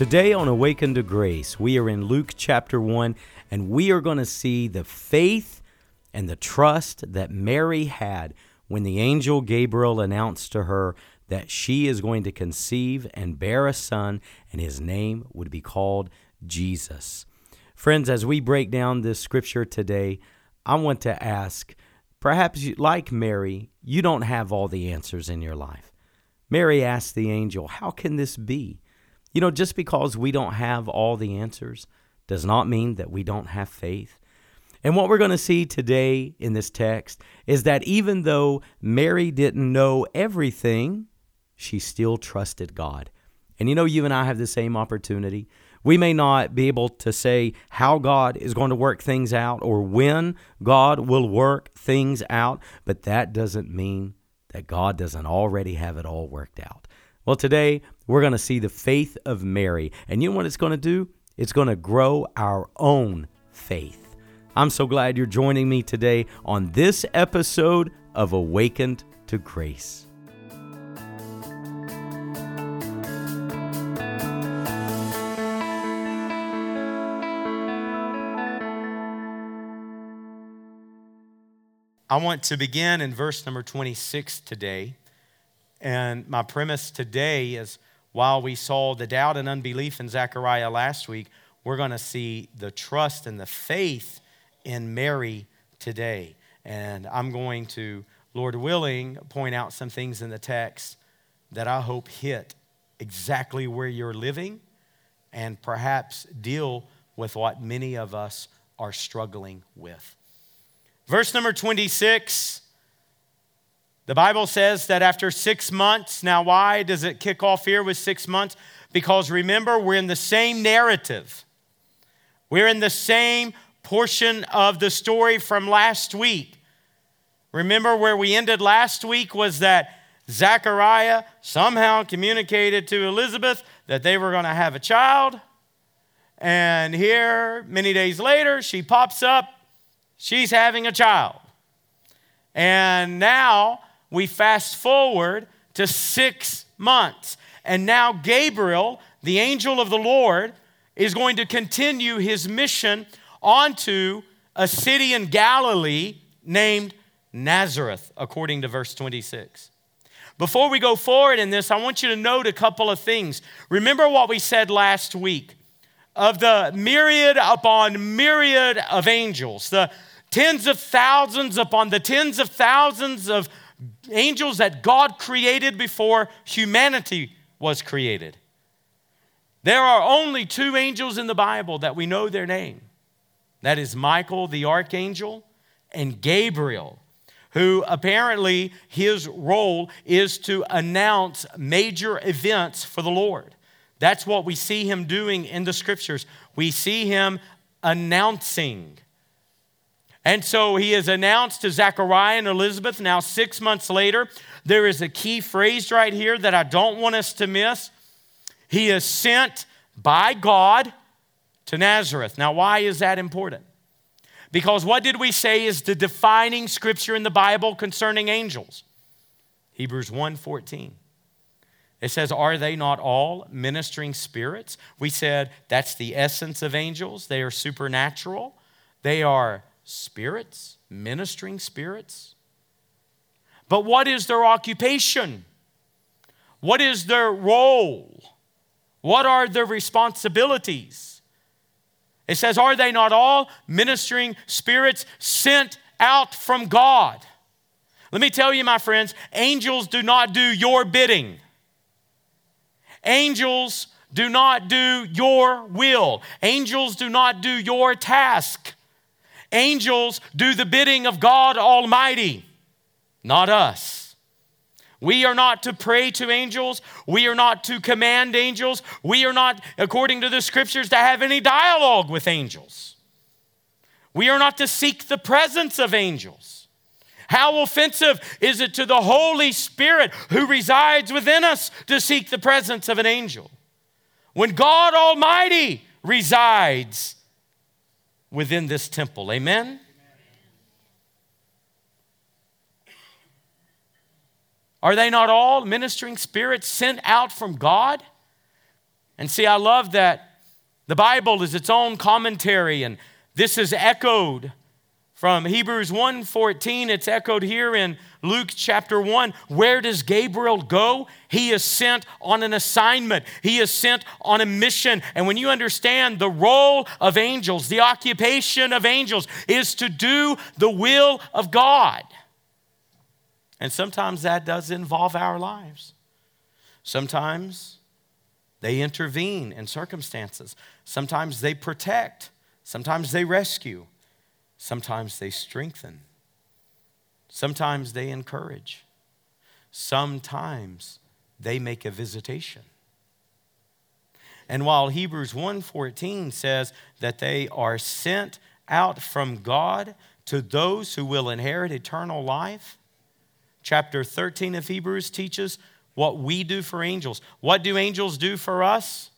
Today on Awaken to Grace, we are in Luke chapter 1, and we are going to see the faith and the trust that Mary had when the angel Gabriel announced to her that she is going to conceive and bear a son, and his name would be called Jesus. Friends, as we break down this scripture today, I want to ask perhaps, you, like Mary, you don't have all the answers in your life. Mary asked the angel, How can this be? You know, just because we don't have all the answers does not mean that we don't have faith. And what we're going to see today in this text is that even though Mary didn't know everything, she still trusted God. And you know, you and I have the same opportunity. We may not be able to say how God is going to work things out or when God will work things out, but that doesn't mean that God doesn't already have it all worked out. Well, today we're going to see the faith of Mary. And you know what it's going to do? It's going to grow our own faith. I'm so glad you're joining me today on this episode of Awakened to Grace. I want to begin in verse number 26 today. And my premise today is while we saw the doubt and unbelief in Zechariah last week, we're going to see the trust and the faith in Mary today. And I'm going to, Lord willing, point out some things in the text that I hope hit exactly where you're living and perhaps deal with what many of us are struggling with. Verse number 26 the Bible says that after six months, now why does it kick off here with six months? Because remember, we're in the same narrative. We're in the same portion of the story from last week. Remember where we ended last week was that Zechariah somehow communicated to Elizabeth that they were going to have a child. And here, many days later, she pops up, she's having a child. And now we fast forward to six months. And now Gabriel, the angel of the Lord, is going to continue his mission onto a city in Galilee named Nazareth, according to verse 26. Before we go forward in this, I want you to note a couple of things. Remember what we said last week of the myriad upon myriad of angels, the tens of thousands upon the tens of thousands of angels that God created before humanity was created. There are only two angels in the Bible that we know their name. That is Michael the archangel and Gabriel, who apparently his role is to announce major events for the Lord. That's what we see him doing in the scriptures. We see him announcing and so he is announced to Zechariah and Elizabeth. Now, six months later, there is a key phrase right here that I don't want us to miss. He is sent by God to Nazareth. Now, why is that important? Because what did we say is the defining scripture in the Bible concerning angels? Hebrews 1:14. It says, Are they not all ministering spirits? We said that's the essence of angels. They are supernatural, they are spirits, ministering spirits. But what is their occupation? What is their role? What are their responsibilities? It says, Are they not all ministering spirits sent out from God? Let me tell you, my friends, angels do not do your bidding. Angels do not do your will. Angels do not do your task. Angels do the bidding of God Almighty, not us. We are not to pray to angels. We are not to command angels. We are not, according to the scriptures, to have any dialogue with angels. We are not to seek the presence of angels. How offensive is it to the Holy Spirit who resides within us to seek the presence of an angel? When God Almighty resides within this temple. Amen? Are they not all ministering spirits sent out from God? And see, I love that the Bible is its own commentary, and this is echoed from Hebrews 1:14. It's echoed here in Luke chapter 1. Where does Gabriel go? He is sent on an assignment. He is sent on a mission. And when you understand the role of angels, the occupation of angels is to do the will of God. And sometimes that does involve our lives. Sometimes they intervene in circumstances. Sometimes they protect. Sometimes they rescue. Sometimes they strengthen. Sometimes they encourage. Sometimes they make a visitation. And while Hebrews 1:14 says that they are sent out from God to those who will inherit eternal life, chapter 13 of Hebrews teaches what we do for angels. What do angels do for us?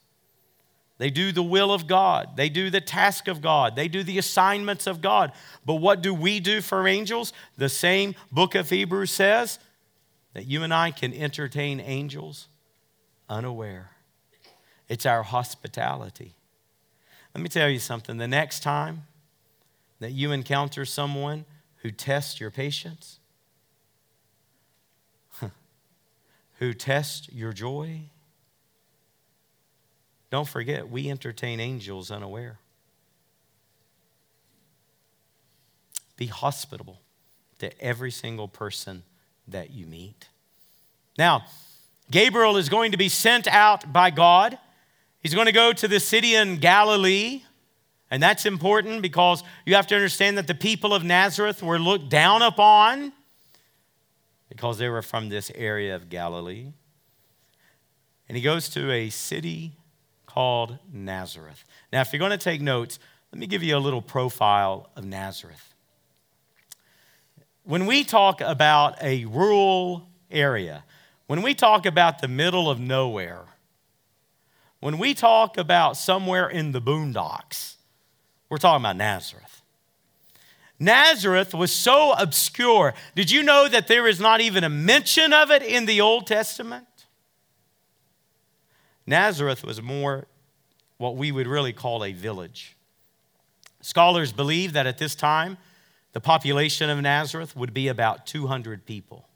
They do the will of God. They do the task of God. They do the assignments of God. But what do we do for angels? The same book of Hebrews says that you and I can entertain angels unaware. It's our hospitality. Let me tell you something. The next time that you encounter someone who tests your patience, who tests your joy, don't forget, we entertain angels unaware. Be hospitable to every single person that you meet. Now, Gabriel is going to be sent out by God. He's going to go to the city in Galilee. And that's important because you have to understand that the people of Nazareth were looked down upon because they were from this area of Galilee. And he goes to a city called Nazareth. Now, if you're going to take notes, let me give you a little profile of Nazareth. When we talk about a rural area, when we talk about the middle of nowhere, when we talk about somewhere in the boondocks, we're talking about Nazareth. Nazareth was so obscure. Did you know that there is not even a mention of it in the Old Testament? Nazareth was more what we would really call a village. Scholars believe that at this time, the population of Nazareth would be about 200 people.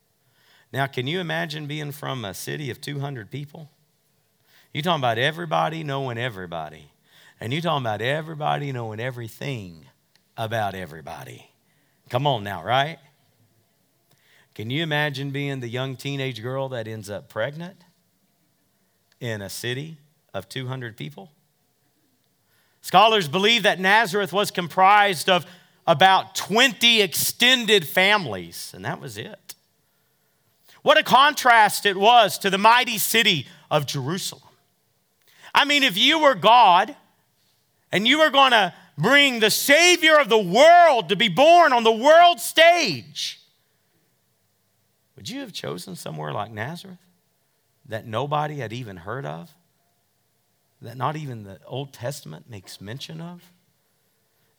Now, can you imagine being from a city of 200 people? You're talking about everybody knowing everybody. And you're talking about everybody knowing everything about everybody. Come on now, right? Can you imagine being the young teenage girl that ends up pregnant? In a city of 200 people? Scholars believe that Nazareth was comprised of about 20 extended families, and that was it. What a contrast it was to the mighty city of Jerusalem. I mean, if you were God and you were going to bring the Savior of the world to be born on the world stage, would you have chosen somewhere like Nazareth? That nobody had even heard of, that not even the Old Testament makes mention of.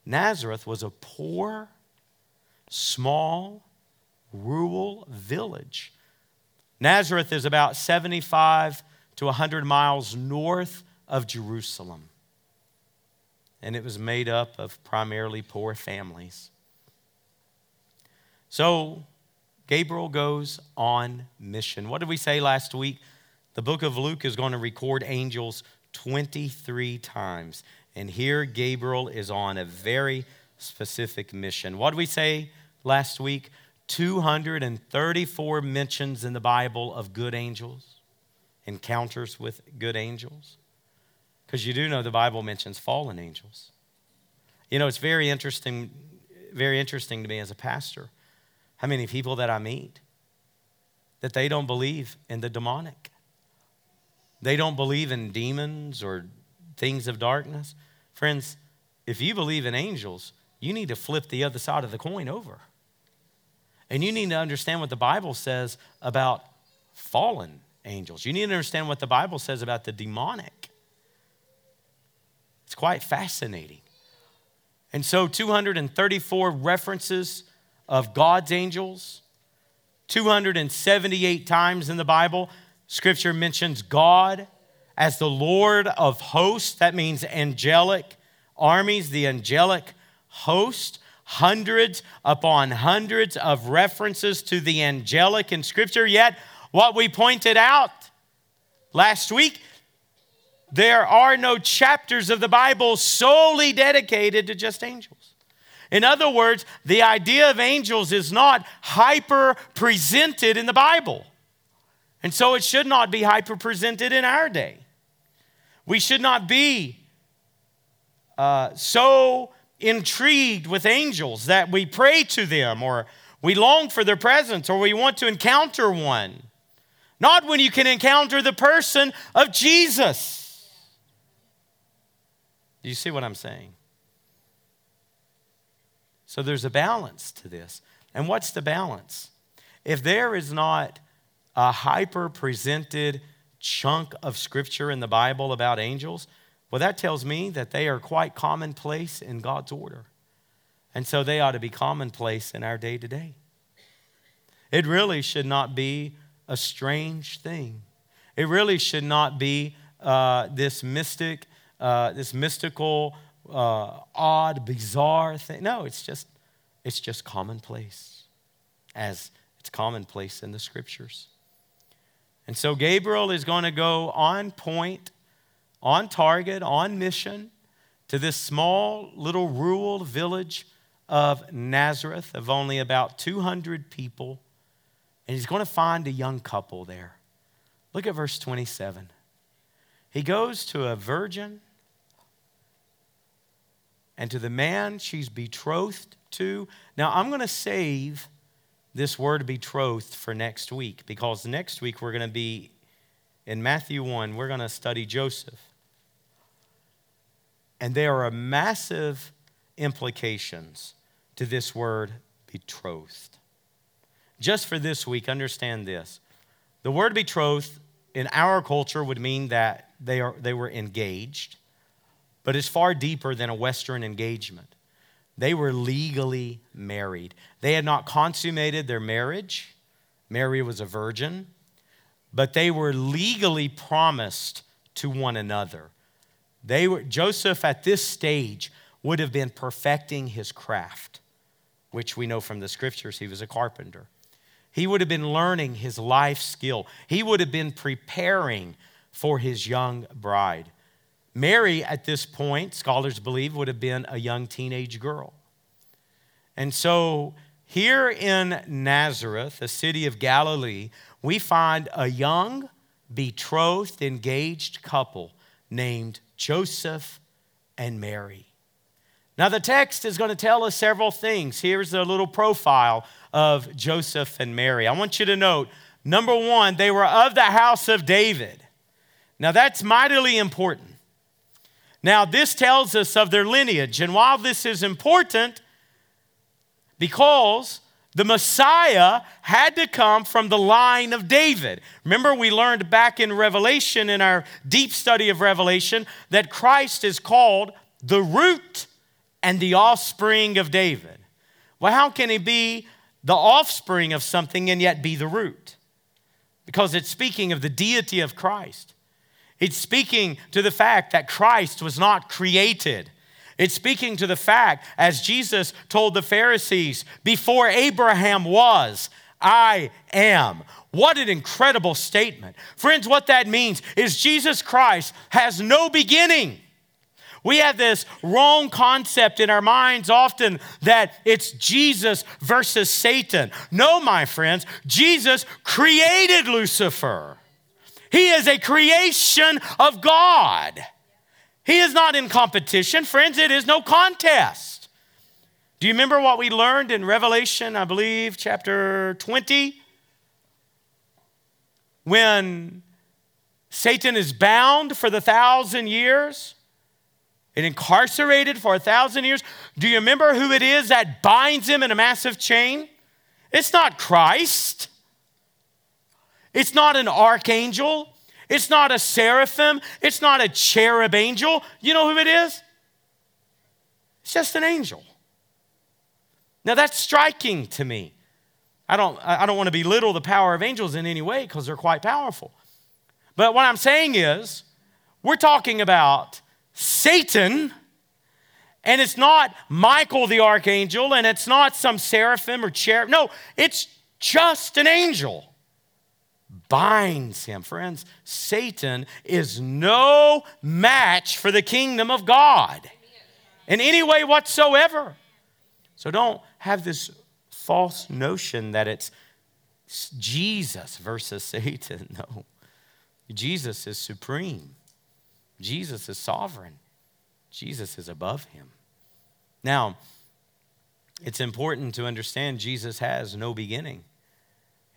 Nazareth was a poor, small, rural village. Nazareth is about 75 to 100 miles north of Jerusalem. And it was made up of primarily poor families. So Gabriel goes on mission. What did we say last week? The book of Luke is going to record angels 23 times. And here Gabriel is on a very specific mission. What did we say last week? 234 mentions in the Bible of good angels, encounters with good angels. Because you do know the Bible mentions fallen angels. You know, it's very interesting, very interesting to me as a pastor how many people that I meet that they don't believe in the demonic. They don't believe in demons or things of darkness. Friends, if you believe in angels, you need to flip the other side of the coin over. And you need to understand what the Bible says about fallen angels. You need to understand what the Bible says about the demonic. It's quite fascinating. And so, 234 references of God's angels, 278 times in the Bible. Scripture mentions God as the Lord of hosts. That means angelic armies, the angelic host. Hundreds upon hundreds of references to the angelic in Scripture. Yet, what we pointed out last week, there are no chapters of the Bible solely dedicated to just angels. In other words, the idea of angels is not hyper presented in the Bible. And so it should not be hyper presented in our day. We should not be uh, so intrigued with angels that we pray to them or we long for their presence or we want to encounter one. Not when you can encounter the person of Jesus. Do you see what I'm saying? So there's a balance to this. And what's the balance? If there is not a hyper presented chunk of scripture in the Bible about angels, well, that tells me that they are quite commonplace in God's order. And so they ought to be commonplace in our day to day. It really should not be a strange thing. It really should not be uh, this mystic, uh, this mystical uh, odd, bizarre thing. No, it's just, it's just commonplace, as it's commonplace in the scriptures. And so Gabriel is going to go on point, on target, on mission to this small little rural village of Nazareth of only about 200 people. And he's going to find a young couple there. Look at verse 27. He goes to a virgin and to the man she's betrothed to. Now, I'm going to save this word betrothed for next week because next week we're going to be in Matthew 1, we're going to study Joseph. And there are massive implications to this word betrothed. Just for this week, understand this. The word betrothed in our culture would mean that they, are, they were engaged but it's far deeper than a Western engagement. They were legally married. They had not consummated their marriage. Mary was a virgin, but they were legally promised to one another. They were, Joseph, at this stage, would have been perfecting his craft, which we know from the scriptures he was a carpenter. He would have been learning his life skill. He would have been preparing for his young bride. Mary, at this point, scholars believe, would have been a young teenage girl. And so, here in Nazareth, a city of Galilee, we find a young, betrothed, engaged couple named Joseph and Mary. Now, the text is going to tell us several things. Here's a little profile of Joseph and Mary. I want you to note number one, they were of the house of David. Now, that's mightily important. Now, this tells us of their lineage. And while this is important, because the Messiah had to come from the line of David. Remember, we learned back in Revelation, in our deep study of Revelation, that Christ is called the root and the offspring of David. Well, how can he be the offspring of something and yet be the root? Because it's speaking of the deity of Christ. It's speaking to the fact that Christ was not created. It's speaking to the fact, as Jesus told the Pharisees, before Abraham was, I am. What an incredible statement. Friends, what that means is Jesus Christ has no beginning. We have this wrong concept in our minds often that it's Jesus versus Satan. No, my friends, Jesus created Lucifer. He is a creation of God. He is not in competition. Friends, it is no contest. Do you remember what we learned in Revelation, I believe, chapter 20? When Satan is bound for the thousand years and incarcerated for a thousand years. Do you remember who it is that binds him in a massive chain? It's not Christ. It's not an archangel. It's not a seraphim. It's not a cherub angel. You know who it is? It's just an angel. Now that's striking to me. I don't, I don't want to belittle the power of angels in any way because they're quite powerful. But what I'm saying is We're talking about Satan, and it's not Michael the archangel, and it's not some seraphim or cherub. No, it's just an angel. Binds him. Friends, Satan is no match for the kingdom of God in any way whatsoever. So don't have this false notion that it's Jesus versus Satan. No. Jesus is supreme. Jesus is sovereign. Jesus is above him. Now, it's important to understand Jesus has no beginning.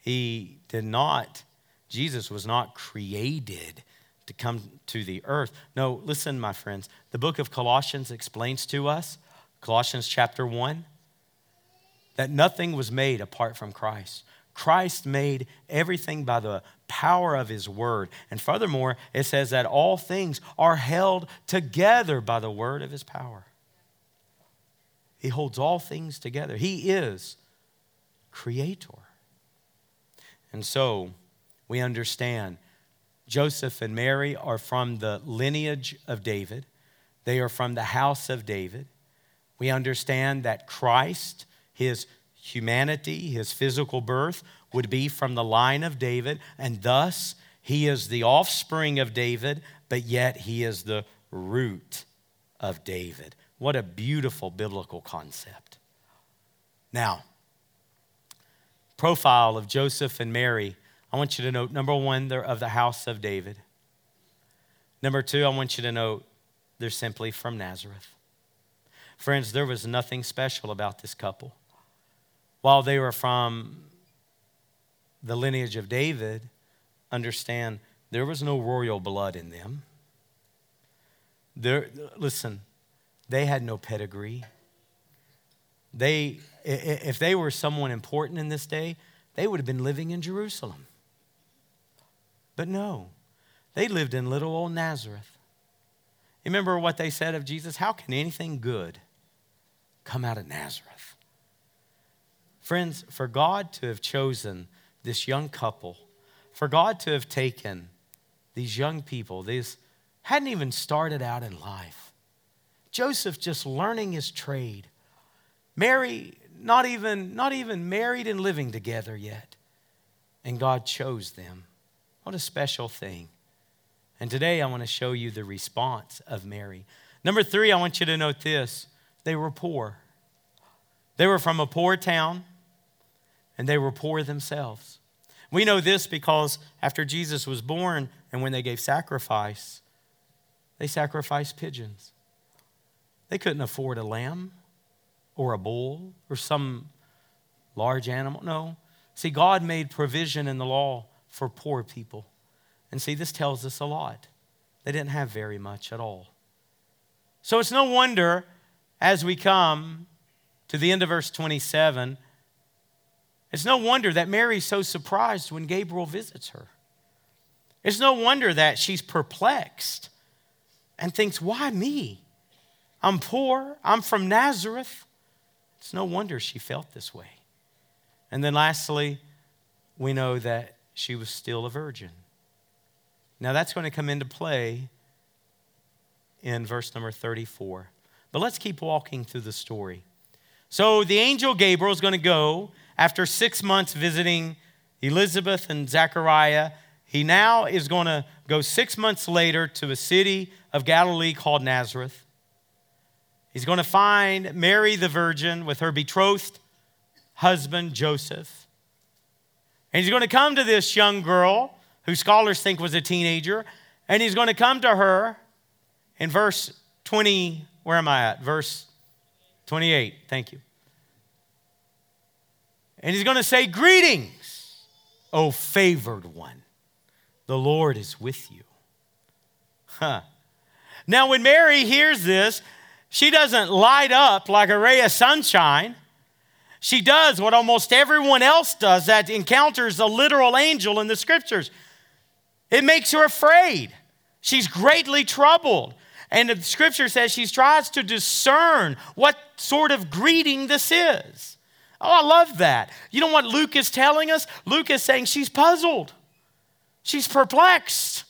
He did not, Jesus was not created to come to the earth. No, listen, my friends. The book of Colossians explains to us, Colossians chapter 1, that nothing was made apart from Christ. Christ made everything by the power of his word. And furthermore, it says that all things are held together by the word of his power. He holds all things together. He is creator. And so we understand Joseph and Mary are from the lineage of David, they are from the house of David. We understand that Christ his humanity, his physical birth, would be from the line of David, and thus he is the offspring of David, but yet he is the root of David. What a beautiful biblical concept. Now, profile of Joseph and Mary, I want you to note number one, they're of the house of David. Number two, I want you to note they're simply from Nazareth. Friends, there was nothing special about this couple while they were from the lineage of David, understand there was no royal blood in them. There, listen, they had no pedigree. They, if they were someone important in this day, they would have been living in Jerusalem. But no, they lived in little old Nazareth. Remember what they said of Jesus? How can anything good come out of Nazareth? Friends, for God to have chosen this young couple, for God to have taken these young people, these hadn't even started out in life. Joseph just learning his trade. Mary not even not even married and living together yet. And God chose them. What a special thing. And today I want to show you the response of Mary. Number 3, I want you to note this. They were poor. They were from a poor town and they were poor themselves. We know this because after Jesus was born and when they gave sacrifice, they sacrificed pigeons. They couldn't afford a lamb or a bull or some large animal. No. See, God made provision in the law for poor people. And see, this tells us a lot. They didn't have very much at all. So it's no wonder as we come to the end of verse 27 it's no wonder that Mary's so surprised when Gabriel visits her. It's no wonder that she's perplexed and thinks, Why me? I'm poor, I'm from Nazareth. It's no wonder she felt this way. And then lastly, we know that she was still a virgin. Now that's going to come into play in verse number 34. But let's keep walking through the story. So the angel Gabriel is going to go after six months visiting Elizabeth and Zechariah, he now is going to go six months later to a city of Galilee called Nazareth. He's going to find Mary the Virgin with her betrothed husband, Joseph. And he's going to come to this young girl who scholars think was a teenager, and he's going to come to her in verse 20. Where am I at? Verse 28. Thank you. And he's going to say, Greetings, O favored one. The Lord is with you. Huh. Now, when Mary hears this, she doesn't light up like a ray of sunshine. She does what almost everyone else does that encounters a literal angel in the scriptures. It makes her afraid. She's greatly troubled. And the scripture says she tries to discern what sort of greeting this is. Oh, I love that. You know what Luke is telling us? Luke is saying she's puzzled, she's perplexed.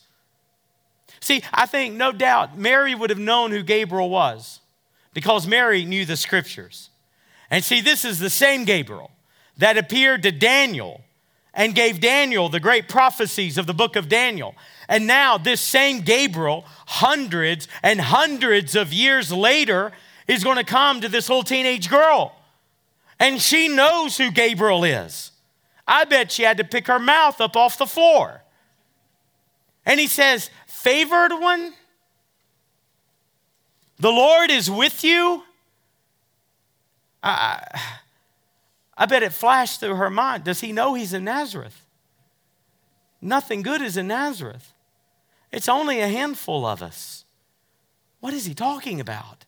See, I think no doubt Mary would have known who Gabriel was because Mary knew the scriptures. And see, this is the same Gabriel that appeared to Daniel and gave Daniel the great prophecies of the book of Daniel. And now, this same Gabriel, hundreds and hundreds of years later, is going to come to this little teenage girl. And she knows who Gabriel is. I bet she had to pick her mouth up off the floor. And he says, Favored one, the Lord is with you. I, I bet it flashed through her mind. Does he know he's in Nazareth? Nothing good is in Nazareth. It's only a handful of us. What is he talking about?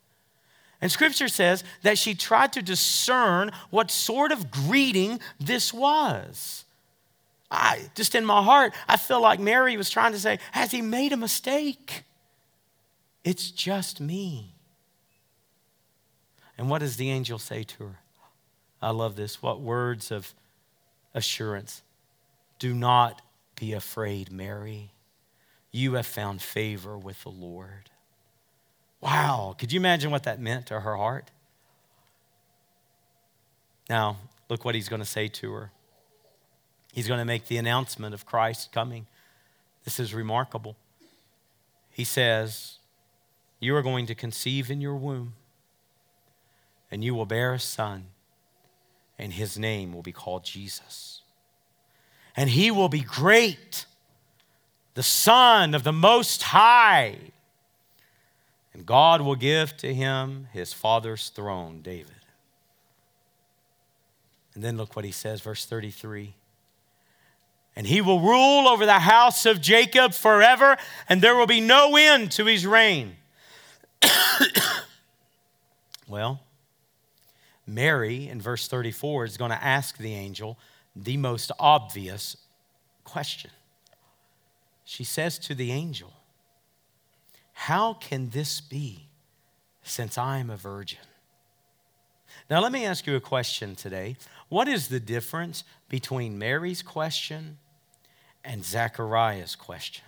And scripture says that she tried to discern what sort of greeting this was. I just in my heart, I feel like Mary was trying to say, Has he made a mistake? It's just me. And what does the angel say to her? I love this. What words of assurance. Do not be afraid, Mary. You have found favor with the Lord. Wow, could you imagine what that meant to her heart? Now, look what he's going to say to her. He's going to make the announcement of Christ coming. This is remarkable. He says, You are going to conceive in your womb, and you will bear a son, and his name will be called Jesus. And he will be great, the Son of the Most High and God will give to him his father's throne, David. And then look what he says, verse 33. And he will rule over the house of Jacob forever, and there will be no end to his reign. well, Mary in verse 34 is going to ask the angel the most obvious question. She says to the angel, how can this be since I am a virgin? Now, let me ask you a question today. What is the difference between Mary's question and Zechariah's question?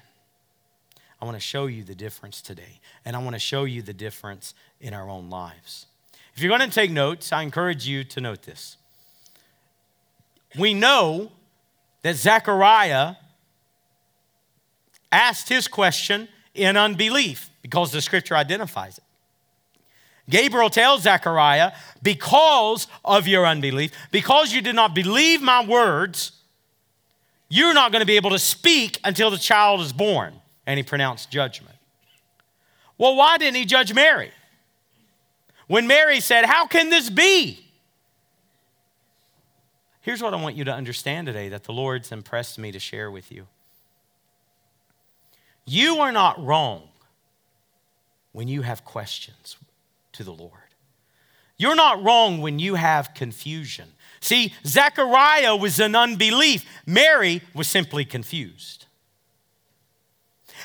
I want to show you the difference today, and I want to show you the difference in our own lives. If you're going to take notes, I encourage you to note this. We know that Zechariah asked his question in unbelief because the scripture identifies it. Gabriel tells Zechariah, because of your unbelief, because you did not believe my words, you're not going to be able to speak until the child is born. And he pronounced judgment. Well, why didn't he judge Mary? When Mary said, How can this be? Here's what I want you to understand today that the Lord's impressed me to share with you. You are not wrong when you have questions to the Lord. You're not wrong when you have confusion. See, Zechariah was in unbelief, Mary was simply confused.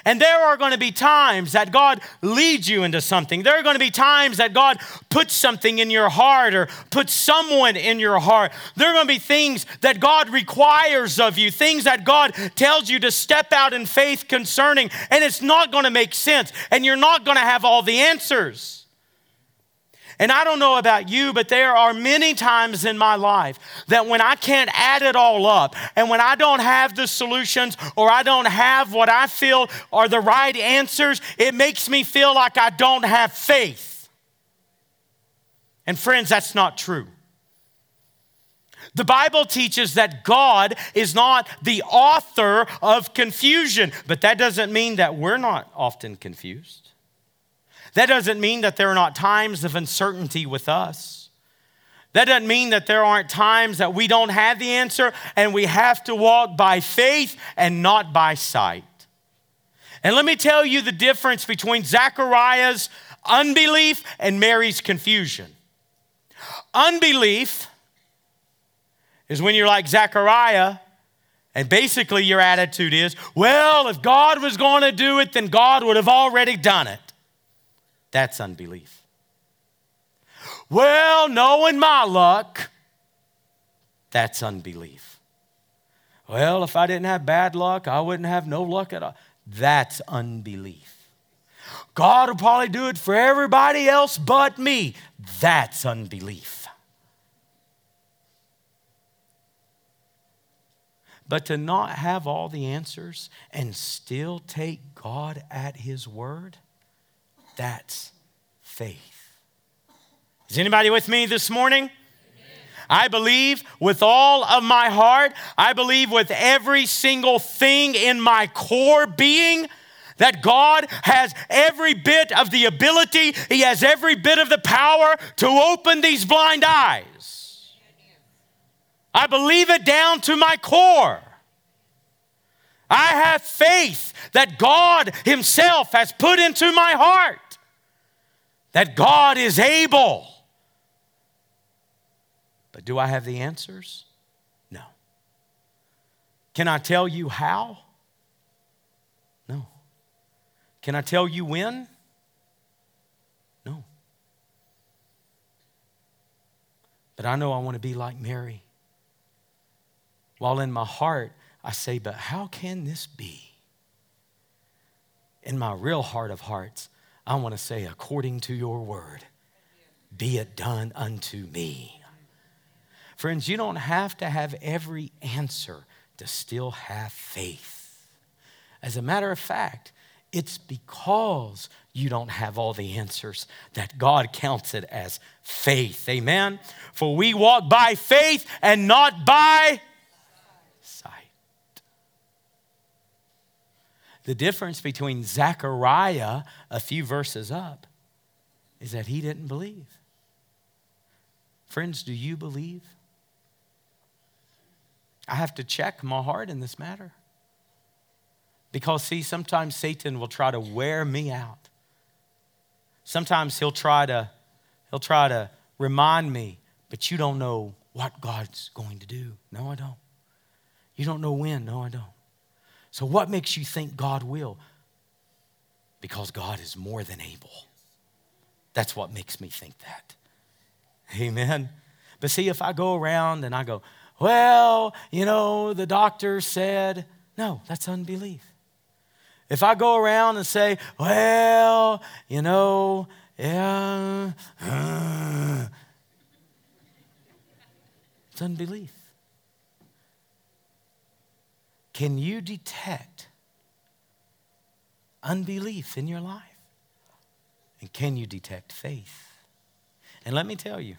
And there are going to be times that God leads you into something. There are going to be times that God puts something in your heart or puts someone in your heart. There are going to be things that God requires of you, things that God tells you to step out in faith concerning, and it's not going to make sense, and you're not going to have all the answers. And I don't know about you, but there are many times in my life that when I can't add it all up and when I don't have the solutions or I don't have what I feel are the right answers, it makes me feel like I don't have faith. And friends, that's not true. The Bible teaches that God is not the author of confusion, but that doesn't mean that we're not often confused. That doesn't mean that there are not times of uncertainty with us. That doesn't mean that there aren't times that we don't have the answer and we have to walk by faith and not by sight. And let me tell you the difference between Zechariah's unbelief and Mary's confusion. Unbelief is when you're like Zachariah, and basically your attitude is, well, if God was going to do it, then God would have already done it. That's unbelief. Well, knowing my luck, that's unbelief. Well, if I didn't have bad luck, I wouldn't have no luck at all. That's unbelief. God will probably do it for everybody else but me. That's unbelief. But to not have all the answers and still take God at His word, that's faith. Is anybody with me this morning? I believe with all of my heart, I believe with every single thing in my core being that God has every bit of the ability, He has every bit of the power to open these blind eyes. I believe it down to my core. I have faith that God Himself has put into my heart that God is able but do I have the answers? No. Can I tell you how? No. Can I tell you when? No. But I know I want to be like Mary. While in my heart, I say, but how can this be? In my real heart of hearts, I want to say, according to your word, be it done unto me. Friends, you don't have to have every answer to still have faith. As a matter of fact, it's because you don't have all the answers that God counts it as faith. Amen? For we walk by faith and not by sight. The difference between Zechariah, a few verses up, is that he didn't believe. Friends, do you believe? I have to check my heart in this matter. Because, see, sometimes Satan will try to wear me out. Sometimes he'll try to, he'll try to remind me, but you don't know what God's going to do. No, I don't. You don't know when. No, I don't. So, what makes you think God will? Because God is more than able. That's what makes me think that. Amen. But see, if I go around and I go, well, you know, the doctor said, no, that's unbelief. If I go around and say, well, you know, yeah, uh, it's unbelief. Can you detect unbelief in your life? And can you detect faith? And let me tell you,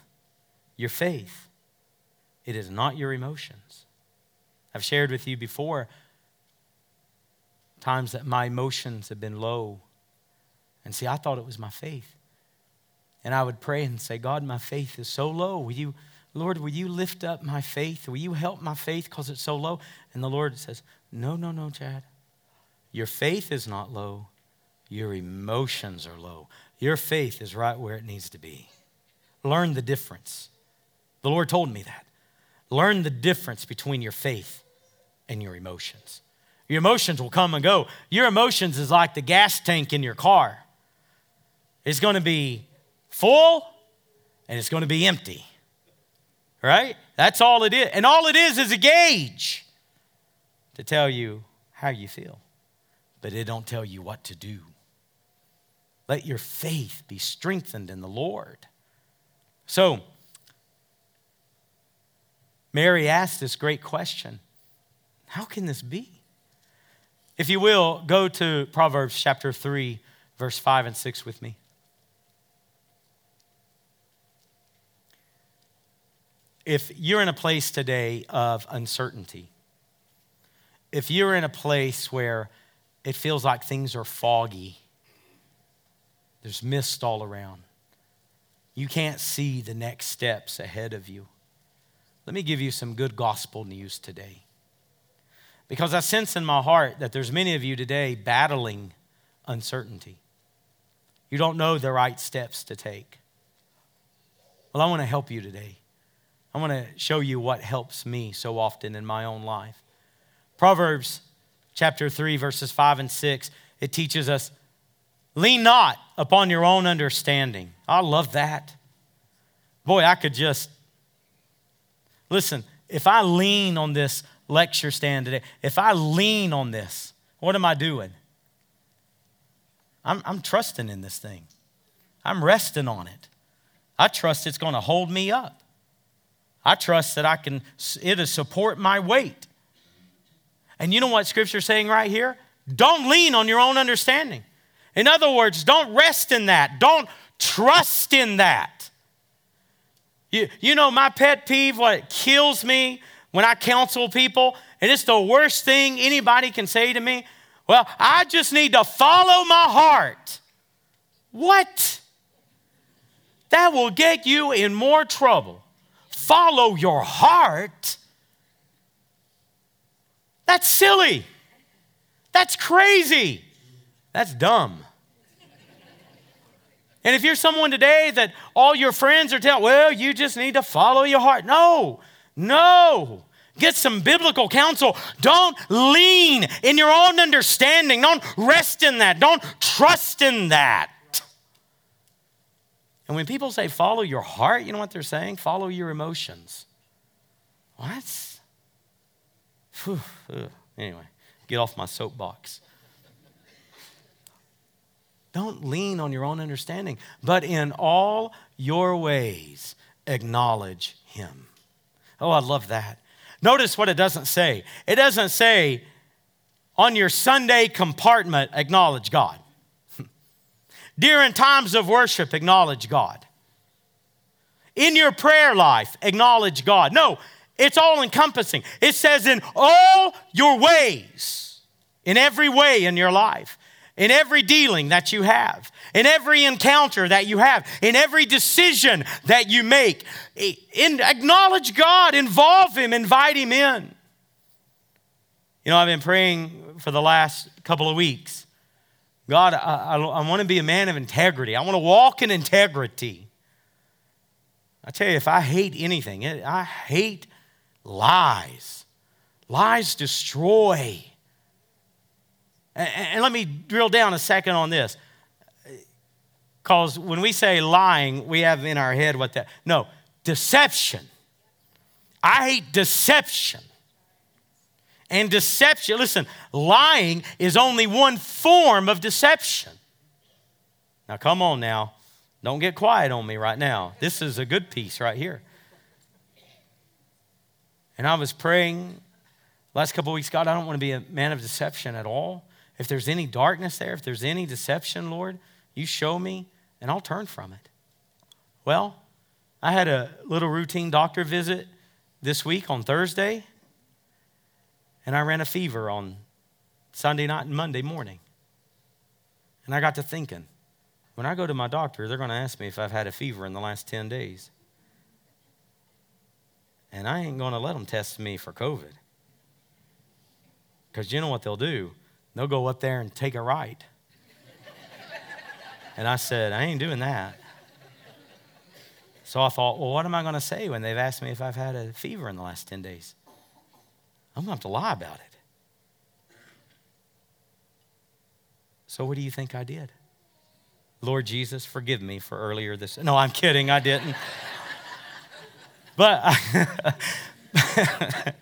your faith it is not your emotions. I've shared with you before times that my emotions have been low. And see, I thought it was my faith. And I would pray and say, God, my faith is so low. Will you, Lord, will you lift up my faith? Will you help my faith because it's so low? And the Lord says, No, no, no, Chad. Your faith is not low. Your emotions are low. Your faith is right where it needs to be. Learn the difference. The Lord told me that. Learn the difference between your faith and your emotions. Your emotions will come and go. Your emotions is like the gas tank in your car. It's going to be full and it's going to be empty. Right? That's all it is. And all it is is a gauge to tell you how you feel. But it don't tell you what to do. Let your faith be strengthened in the Lord. So, Mary asked this great question How can this be? If you will, go to Proverbs chapter 3, verse 5 and 6 with me. If you're in a place today of uncertainty, if you're in a place where it feels like things are foggy, there's mist all around, you can't see the next steps ahead of you. Let me give you some good gospel news today. Because I sense in my heart that there's many of you today battling uncertainty. You don't know the right steps to take. Well, I want to help you today. I want to show you what helps me so often in my own life. Proverbs chapter 3, verses 5 and 6, it teaches us lean not upon your own understanding. I love that. Boy, I could just Listen, if I lean on this lecture stand today, if I lean on this, what am I doing? I'm, I'm trusting in this thing. I'm resting on it. I trust it's going to hold me up. I trust that I can, it'll support my weight. And you know what Scripture's saying right here? Don't lean on your own understanding. In other words, don't rest in that. Don't trust in that. You, you know, my pet peeve, what kills me when I counsel people, and it's the worst thing anybody can say to me. Well, I just need to follow my heart. What? That will get you in more trouble. Follow your heart. That's silly. That's crazy. That's dumb. And if you're someone today that all your friends are telling, well, you just need to follow your heart. No, no. Get some biblical counsel. Don't lean in your own understanding. Don't rest in that. Don't trust in that. And when people say follow your heart, you know what they're saying? Follow your emotions. What? Anyway, get off my soapbox. Don't lean on your own understanding, but in all your ways, acknowledge Him. Oh, I love that. Notice what it doesn't say. It doesn't say, on your Sunday compartment, acknowledge God. During times of worship, acknowledge God. In your prayer life, acknowledge God. No, it's all encompassing. It says, in all your ways, in every way in your life, in every dealing that you have, in every encounter that you have, in every decision that you make, in, acknowledge God, involve Him, invite Him in. You know, I've been praying for the last couple of weeks. God, I, I, I want to be a man of integrity. I want to walk in integrity. I tell you, if I hate anything, I hate lies. Lies destroy. And, and let me drill down a second on this. Because when we say lying, we have in our head what that, no, deception. I hate deception. And deception, listen, lying is only one form of deception. Now, come on now. Don't get quiet on me right now. This is a good piece right here. And I was praying last couple weeks, God, I don't want to be a man of deception at all. If there's any darkness there, if there's any deception, Lord, you show me and I'll turn from it. Well, I had a little routine doctor visit this week on Thursday, and I ran a fever on Sunday night and Monday morning. And I got to thinking, when I go to my doctor, they're going to ask me if I've had a fever in the last 10 days. And I ain't going to let them test me for COVID. Because you know what they'll do? They'll go up there and take a right. and I said, I ain't doing that. So I thought, well, what am I going to say when they've asked me if I've had a fever in the last 10 days? I'm going to have to lie about it. So what do you think I did? Lord Jesus, forgive me for earlier this. No, I'm kidding, I didn't. but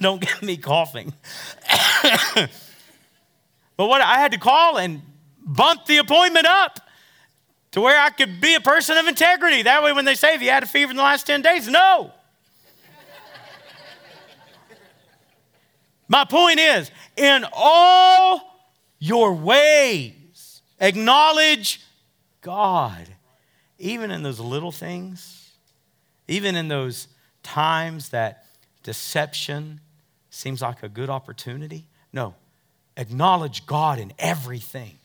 don't get me coughing. But what I had to call and bump the appointment up to where I could be a person of integrity. That way, when they say, Have you had a fever in the last 10 days? No. My point is, in all your ways, acknowledge God. Even in those little things, even in those times that deception seems like a good opportunity. No, Acknowledge God in everything.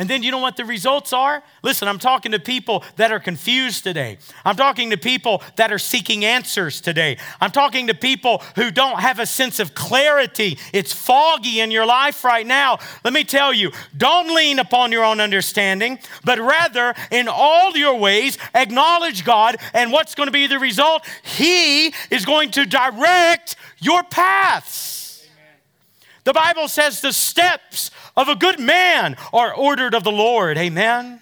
And then you know what the results are? Listen, I'm talking to people that are confused today. I'm talking to people that are seeking answers today. I'm talking to people who don't have a sense of clarity. It's foggy in your life right now. Let me tell you don't lean upon your own understanding, but rather in all your ways acknowledge God. And what's going to be the result? He is going to direct your paths. The Bible says the steps of a good man are ordered of the Lord. Amen.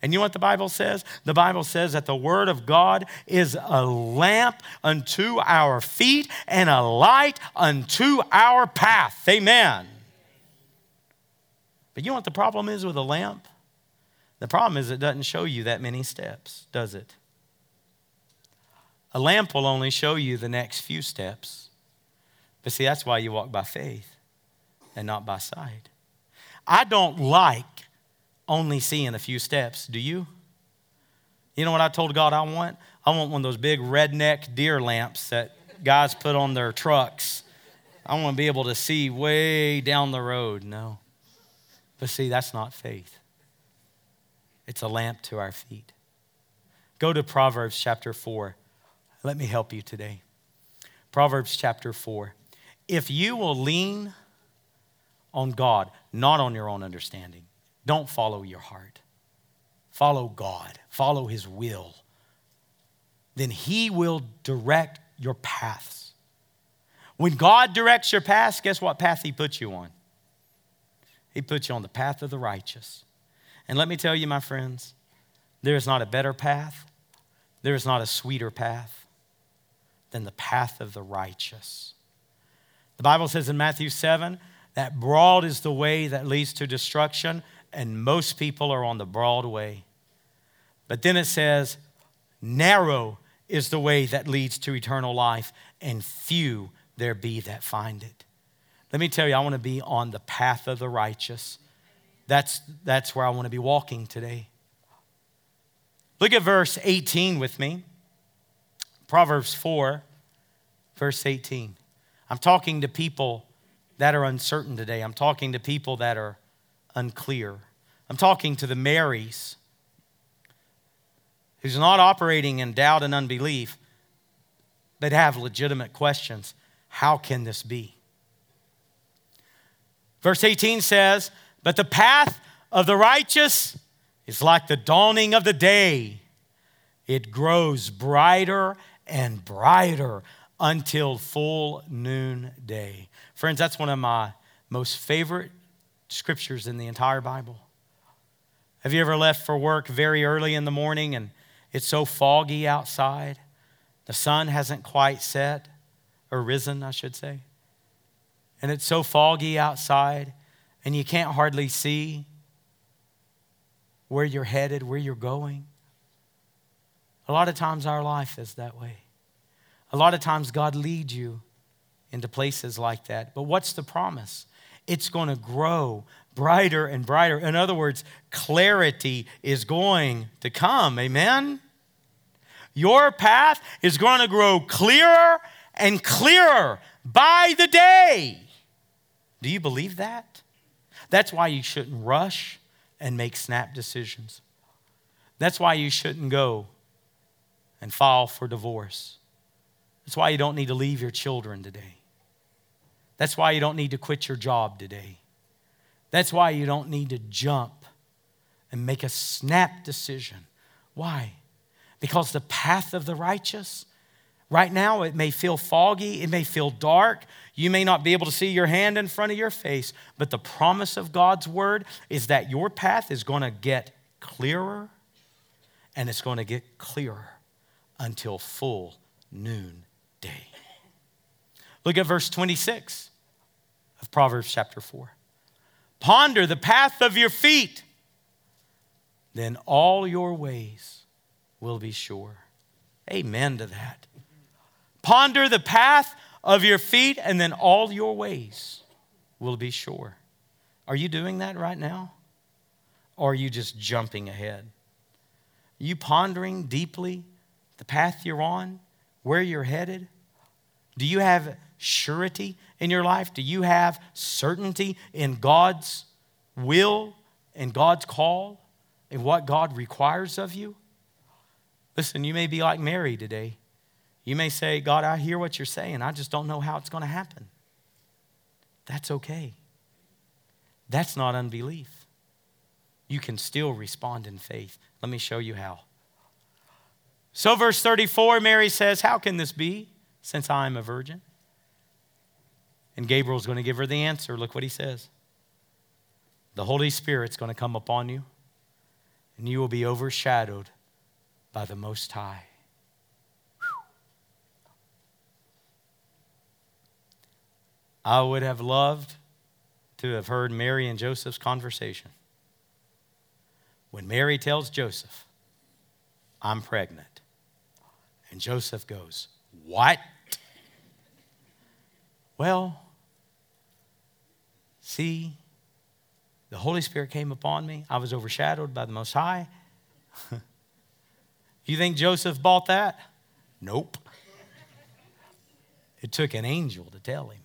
And you know what the Bible says? The Bible says that the Word of God is a lamp unto our feet and a light unto our path. Amen. But you know what the problem is with a lamp? The problem is it doesn't show you that many steps, does it? A lamp will only show you the next few steps. But see, that's why you walk by faith and not by sight. I don't like only seeing a few steps, do you? You know what I told God I want? I want one of those big redneck deer lamps that guys put on their trucks. I want to be able to see way down the road. No. But see, that's not faith, it's a lamp to our feet. Go to Proverbs chapter 4. Let me help you today. Proverbs chapter 4. If you will lean on God, not on your own understanding, don't follow your heart. Follow God, follow His will. Then He will direct your paths. When God directs your paths, guess what path He puts you on? He puts you on the path of the righteous. And let me tell you, my friends, there is not a better path, there is not a sweeter path than the path of the righteous. The Bible says in Matthew 7 that broad is the way that leads to destruction, and most people are on the broad way. But then it says, narrow is the way that leads to eternal life, and few there be that find it. Let me tell you, I want to be on the path of the righteous. That's, that's where I want to be walking today. Look at verse 18 with me. Proverbs 4, verse 18. I'm talking to people that are uncertain today. I'm talking to people that are unclear. I'm talking to the Marys who's not operating in doubt and unbelief, but have legitimate questions. How can this be? Verse 18 says, But the path of the righteous is like the dawning of the day. It grows brighter and brighter until full noonday. Friends, that's one of my most favorite scriptures in the entire Bible. Have you ever left for work very early in the morning and it's so foggy outside? The sun hasn't quite set or risen, I should say. And it's so foggy outside and you can't hardly see where you're headed, where you're going. A lot of times our life is that way. A lot of times God leads you into places like that. But what's the promise? It's going to grow brighter and brighter. In other words, clarity is going to come. Amen? Your path is going to grow clearer and clearer by the day. Do you believe that? That's why you shouldn't rush and make snap decisions. That's why you shouldn't go and file for divorce. That's why you don't need to leave your children today. That's why you don't need to quit your job today. That's why you don't need to jump and make a snap decision. Why? Because the path of the righteous, right now, it may feel foggy, it may feel dark. You may not be able to see your hand in front of your face, but the promise of God's word is that your path is going to get clearer and it's going to get clearer until full noon day. Look at verse 26 of Proverbs chapter 4. Ponder the path of your feet, then all your ways will be sure. Amen to that. Ponder the path of your feet, and then all your ways will be sure. Are you doing that right now? Or are you just jumping ahead? Are you pondering deeply the path you're on, where you're headed? Do you have surety in your life? Do you have certainty in God's will and God's call and what God requires of you? Listen, you may be like Mary today. You may say, God, I hear what you're saying. I just don't know how it's going to happen. That's okay. That's not unbelief. You can still respond in faith. Let me show you how. So, verse 34, Mary says, How can this be since I am a virgin? And Gabriel's going to give her the answer. Look what he says The Holy Spirit's going to come upon you, and you will be overshadowed by the Most High. I would have loved to have heard Mary and Joseph's conversation. When Mary tells Joseph, I'm pregnant, and Joseph goes, What? Well, see, the Holy Spirit came upon me. I was overshadowed by the Most High. you think Joseph bought that? Nope. It took an angel to tell him.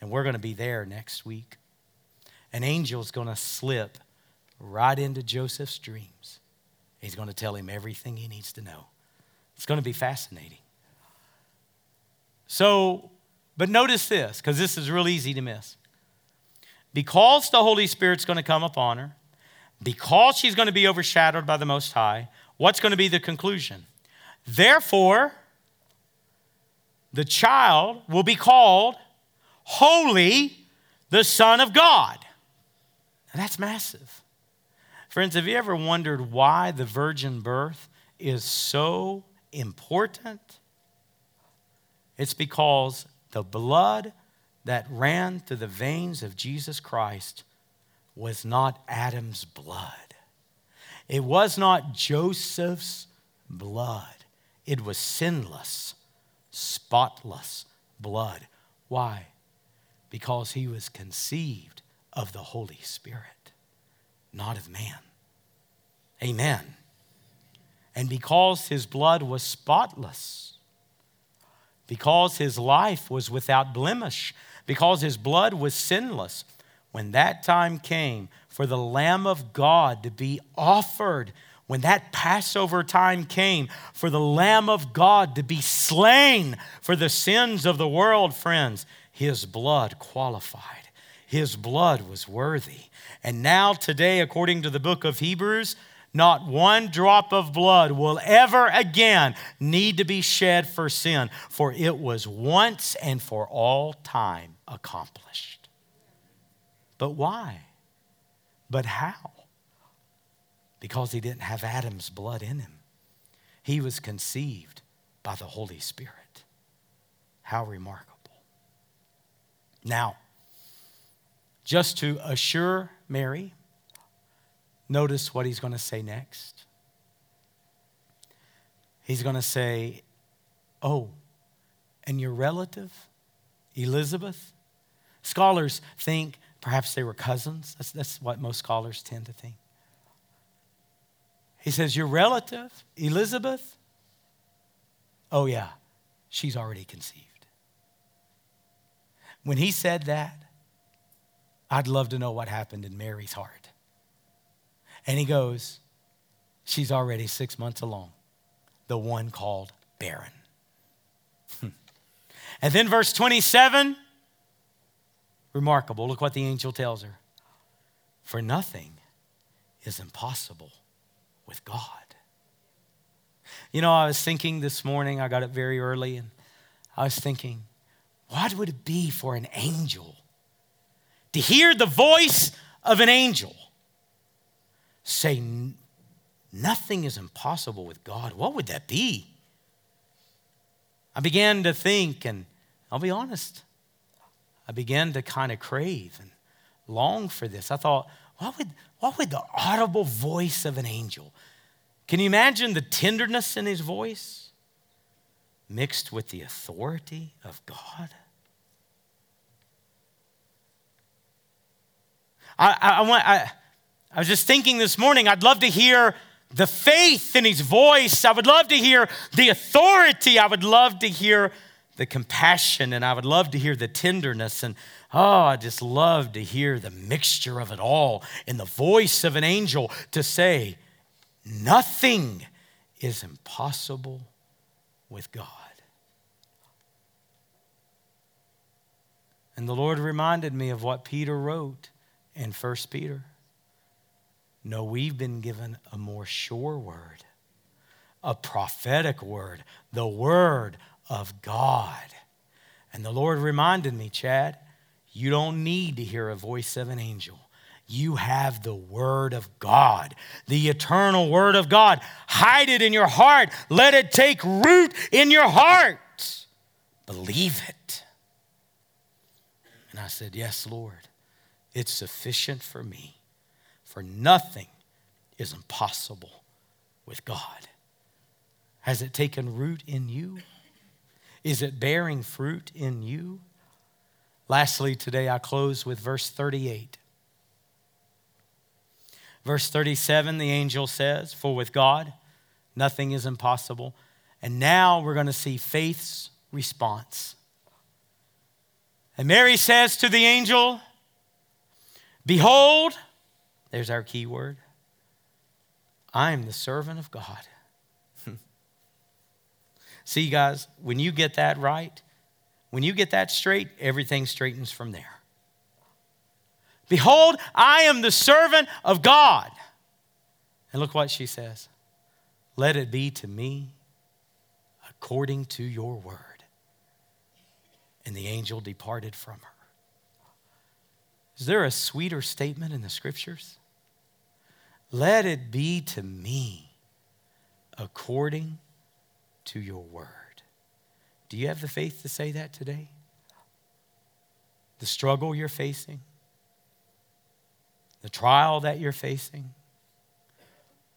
And we're going to be there next week. An angel's going to slip right into Joseph's dreams. He's going to tell him everything he needs to know. It's going to be fascinating. So, but notice this, because this is real easy to miss. Because the Holy Spirit's going to come upon her, because she's going to be overshadowed by the Most High, what's going to be the conclusion? Therefore, the child will be called Holy, the Son of God. And that's massive. Friends, have you ever wondered why the virgin birth is so important? It's because the blood that ran through the veins of Jesus Christ was not Adam's blood. It was not Joseph's blood. It was sinless, spotless blood. Why? Because he was conceived of the Holy Spirit, not of man. Amen. And because his blood was spotless, because his life was without blemish, because his blood was sinless, when that time came for the Lamb of God to be offered, when that Passover time came for the Lamb of God to be slain for the sins of the world, friends, his blood qualified. His blood was worthy. And now, today, according to the book of Hebrews, not one drop of blood will ever again need to be shed for sin, for it was once and for all time accomplished. But why? But how? Because he didn't have Adam's blood in him. He was conceived by the Holy Spirit. How remarkable. Now, just to assure Mary, notice what he's going to say next. He's going to say, Oh, and your relative, Elizabeth? Scholars think perhaps they were cousins. That's, that's what most scholars tend to think. He says, Your relative, Elizabeth? Oh, yeah, she's already conceived. When he said that, I'd love to know what happened in Mary's heart. And he goes, She's already six months along, the one called barren. Hmm. and then verse 27, remarkable. Look what the angel tells her. For nothing is impossible with God. You know, I was thinking this morning, I got up very early, and I was thinking, what would it be for an angel to hear the voice of an angel say, Nothing is impossible with God? What would that be? I began to think, and I'll be honest, I began to kind of crave and long for this. I thought, what would, what would the audible voice of an angel? Can you imagine the tenderness in his voice mixed with the authority of God? I, I, I want, I, I was just thinking this morning, I'd love to hear the faith in his voice. I would love to hear the authority. I would love to hear the compassion and I would love to hear the tenderness. And oh, I just love to hear the mixture of it all in the voice of an angel to say, nothing is impossible with God. And the Lord reminded me of what Peter wrote in 1 Peter. No, we've been given a more sure word, a prophetic word, the word of God. And the Lord reminded me, Chad, you don't need to hear a voice of an angel. You have the Word of God, the eternal Word of God. Hide it in your heart. Let it take root in your heart. Believe it. And I said, Yes, Lord. It's sufficient for me, for nothing is impossible with God. Has it taken root in you? Is it bearing fruit in you? Lastly, today I close with verse 38. Verse 37, the angel says, For with God nothing is impossible. And now we're going to see faith's response. And Mary says to the angel, Behold, there's our key word, I am the servant of God. See, guys, when you get that right, when you get that straight, everything straightens from there. Behold, I am the servant of God. And look what she says Let it be to me according to your word. And the angel departed from her. Is there a sweeter statement in the scriptures? Let it be to me according to your word. Do you have the faith to say that today? The struggle you're facing, the trial that you're facing,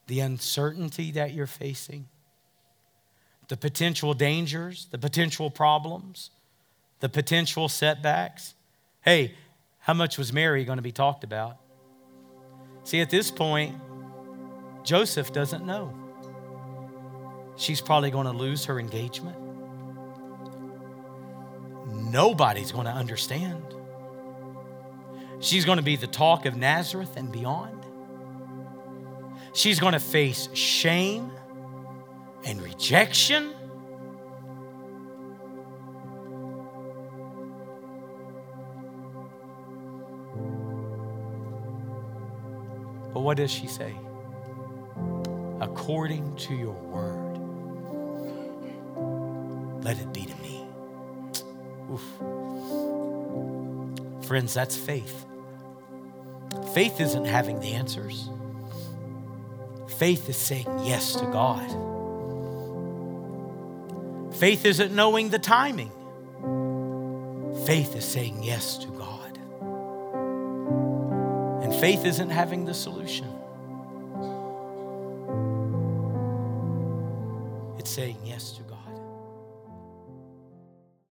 the uncertainty that you're facing, the potential dangers, the potential problems, the potential setbacks. Hey, how much was Mary going to be talked about? See, at this point, Joseph doesn't know. She's probably going to lose her engagement. Nobody's going to understand. She's going to be the talk of Nazareth and beyond. She's going to face shame and rejection. What does she say? According to your word, let it be to me. Oof. Friends, that's faith. Faith isn't having the answers. Faith is saying yes to God. Faith isn't knowing the timing. Faith is saying yes to God. Faith isn't having the solution. It's saying yes to